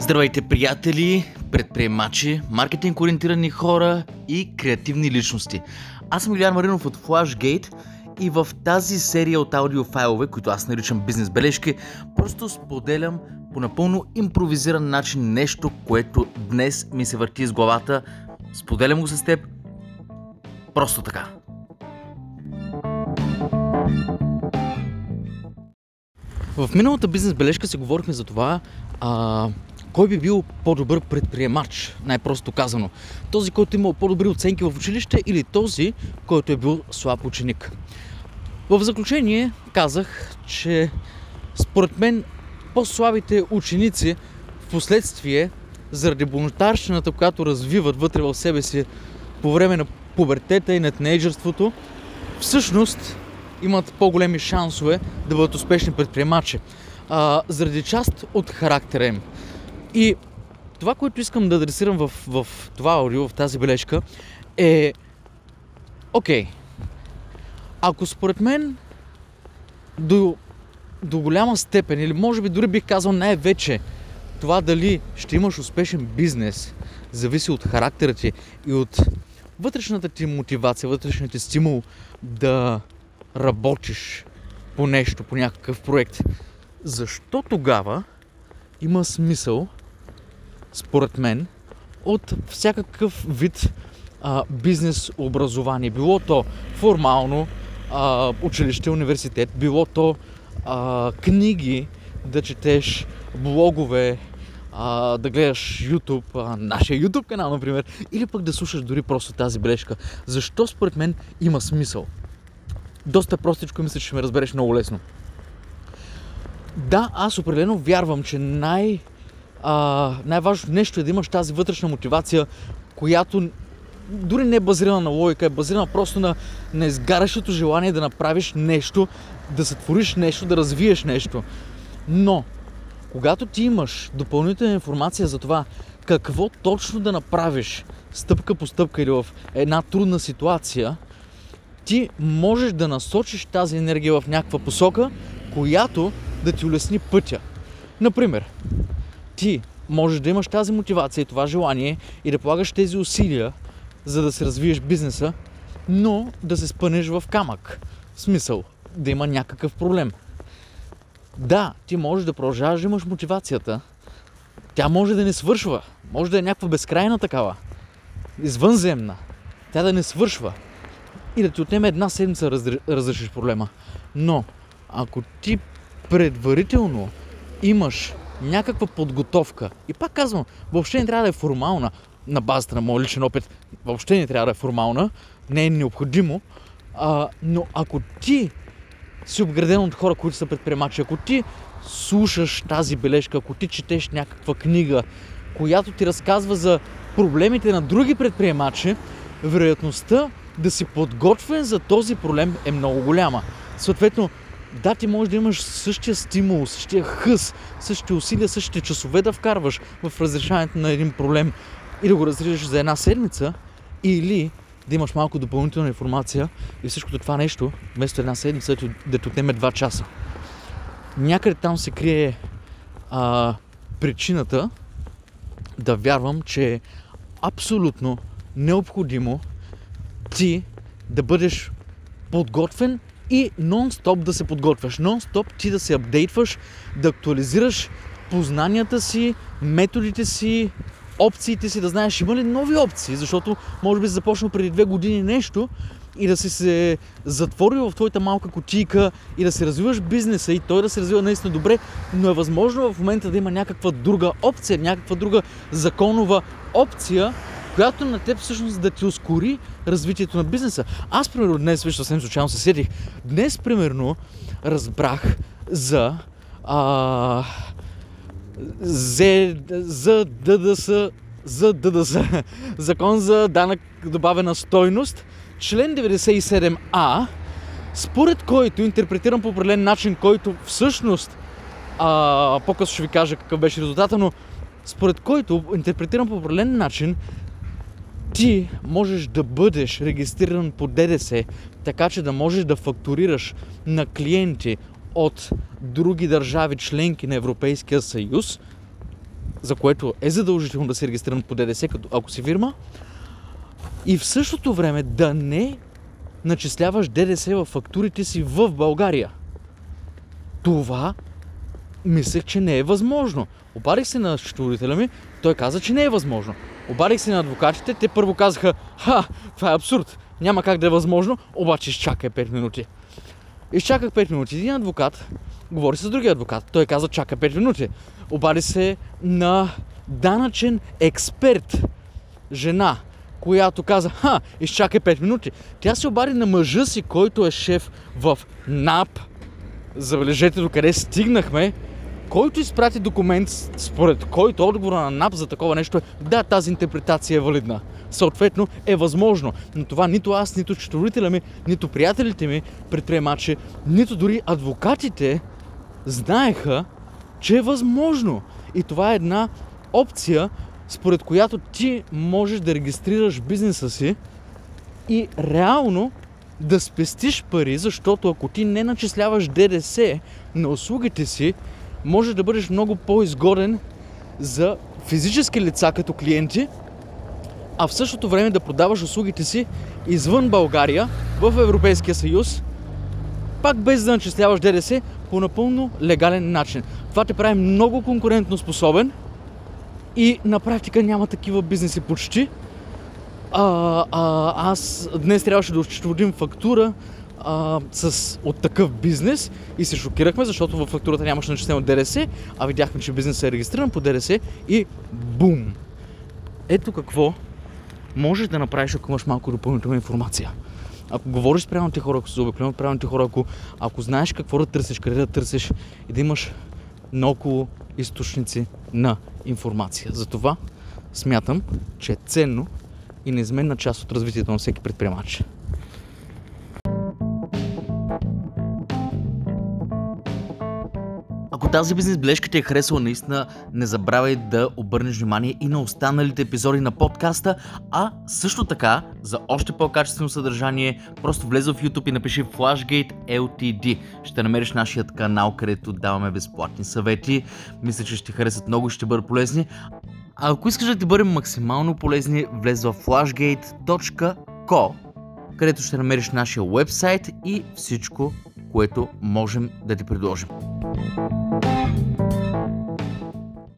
Здравейте, приятели, предприемачи, маркетинг ориентирани хора и креативни личности. Аз съм Илян Маринов от Flashgate и в тази серия от аудиофайлове, които аз наричам бизнес бележки, просто споделям по напълно импровизиран начин нещо, което днес ми се върти из главата. Споделям го с теб просто така. В миналата бизнес бележка си говорихме за това а, кой би бил по-добър предприемач, най-просто казано. Този, който имал по-добри оценки в училище или този, който е бил слаб ученик. В заключение казах, че според мен по-слабите ученици в последствие, заради бунтарщината, която развиват вътре в себе си по време на пубертета и на тинейджерството, всъщност имат по-големи шансове да бъдат успешни предприемачи. А, заради част от характера им. И това, което искам да адресирам в, в това аудио, в тази бележка, е... Окей, okay. ако според мен до, до голяма степен, или може би дори бих казал най-вече, това дали ще имаш успешен бизнес, зависи от характера ти и от вътрешната ти мотивация, вътрешният ти стимул да работиш по нещо, по някакъв проект. Защо тогава има смисъл, според мен, от всякакъв вид а, бизнес образование. Било то формално а, училище, университет, било то а, книги, да четеш блогове, а, да гледаш YouTube, а, нашия YouTube канал, например, или пък да слушаш дори просто тази бележка. Защо според мен има смисъл? Доста простичко мисля, че ще ме разбереш много лесно. Да, аз определено вярвам, че най- а, най-важното нещо е да имаш тази вътрешна мотивация, която дори не е базирана на логика, е базирана просто на, на изгарящото желание да направиш нещо, да сътвориш нещо, да развиеш нещо. Но, когато ти имаш допълнителна информация за това какво точно да направиш стъпка по стъпка или в една трудна ситуация, ти можеш да насочиш тази енергия в някаква посока, която да ти улесни пътя. Например, ти можеш да имаш тази мотивация и това желание и да полагаш тези усилия, за да се развиеш бизнеса, но да се спънеш в камък. В смисъл, да има някакъв проблем. Да, ти можеш да продължаваш да имаш мотивацията. Тя може да не свършва. Може да е някаква безкрайна такава. Извънземна. Тя да не свършва. И да ти отнеме една седмица разрешиш проблема. Но, ако ти предварително имаш някаква подготовка, и пак казвам, въобще не трябва да е формална, на базата на моят личен опит, въобще не трябва да е формална, не е необходимо, а, но ако ти си обграден от хора, които са предприемачи, ако ти слушаш тази бележка, ако ти четеш някаква книга, която ти разказва за проблемите на други предприемачи, вероятността да си подготвен за този проблем е много голяма. Съответно, да, ти можеш да имаш същия стимул, същия хъс, същите усилия, същите часове да вкарваш в разрешаването на един проблем и да го разрешиш за една седмица, или да имаш малко допълнителна информация и всичкото това нещо, вместо една седмица, да ти отнеме 2 часа. Някъде там се крие а, причината да вярвам, че е абсолютно необходимо ти да бъдеш подготвен и нон-стоп да се подготвяш. Нон-стоп ти да се апдейтваш, да актуализираш познанията си, методите си, опциите си, да знаеш има ли нови опции, защото може би започна преди две години нещо и да си се затворил в твоята малка котийка и да се развиваш бизнеса и той да се развива наистина добре, но е възможно в момента да има някаква друга опция, някаква друга законова опция, която на теб всъщност да ти ускори развитието на бизнеса. Аз, примерно, днес, виж, съвсем случайно се сетих, днес, примерно, разбрах за а, за, за ДДС, за ДДС, закон за данък добавена стойност, член 97А, според който, интерпретирам по определен начин, който всъщност, а, по-късно ще ви кажа какъв беше резултата, но според който, интерпретирам по определен начин, ти можеш да бъдеш регистриран по ДДС, така че да можеш да фактурираш на клиенти от други държави членки на Европейския съюз за което е задължително да се регистрирам по ДДС, като ако си фирма, и в същото време да не начисляваш ДДС в фактурите си в България. Това мислех, че не е възможно. Обадих се на счетоводителя ми, той каза, че не е възможно. Обадих се на адвокатите, те първо казаха, ха, това е абсурд, няма как да е възможно, обаче изчакай 5 минути. Изчаках 5 минути. Един адвокат говори с другия адвокат. Той каза, чакай 5 минути. Обади се на данъчен експерт, жена, която каза, ха, изчакай 5 минути. Тя се обади на мъжа си, който е шеф в НАП. Забележете до къде стигнахме. Който изпрати документ, според който отговора на НАП за такова нещо е, да, тази интерпретация е валидна. Съответно е възможно. Но това нито аз, нито четоводителя ми, нито приятелите ми, предприемачи, нито дори адвокатите знаеха, че е възможно. И това е една опция, според която ти можеш да регистрираш бизнеса си и реално да спестиш пари, защото ако ти не начисляваш ДДС на услугите си, може да бъдеш много по-изгоден за физически лица като клиенти, а в същото време да продаваш услугите си извън България, в Европейския съюз, пак без да начисляваш ДДС по напълно легален начин. Това те прави много конкурентно способен и на практика няма такива бизнеси почти. А, а, аз днес трябваше да отчетоводим фактура а, с, от такъв бизнес и се шокирахме, защото във фактурата нямаше начислено ДДС, а видяхме, че бизнесът е регистриран по ДДС и бум! Ето какво можеш да направиш, ако имаш малко допълнителна информация. Ако говориш с правилните хора, ако се заобиколен от правилните хора, ако, ако знаеш какво да търсиш, къде да търсиш и да имаш много източници на информация. Затова смятам, че е ценно и неизменна част от развитието на всеки предприемач. Тази бизнес бележка ти е харесала наистина, не забравяй да обърнеш внимание и на останалите епизоди на подкаста, а също така за още по-качествено съдържание, просто влез в YouTube и напиши Flashgate LTD. Ще намериш нашият канал, където даваме безплатни съвети. Мисля, че ще харесат много и ще бъдат полезни. А ако искаш да ти бъдем максимално полезни, влез в flashgate.co, където ще намериш нашия вебсайт и всичко, което можем да ти предложим. Thank you.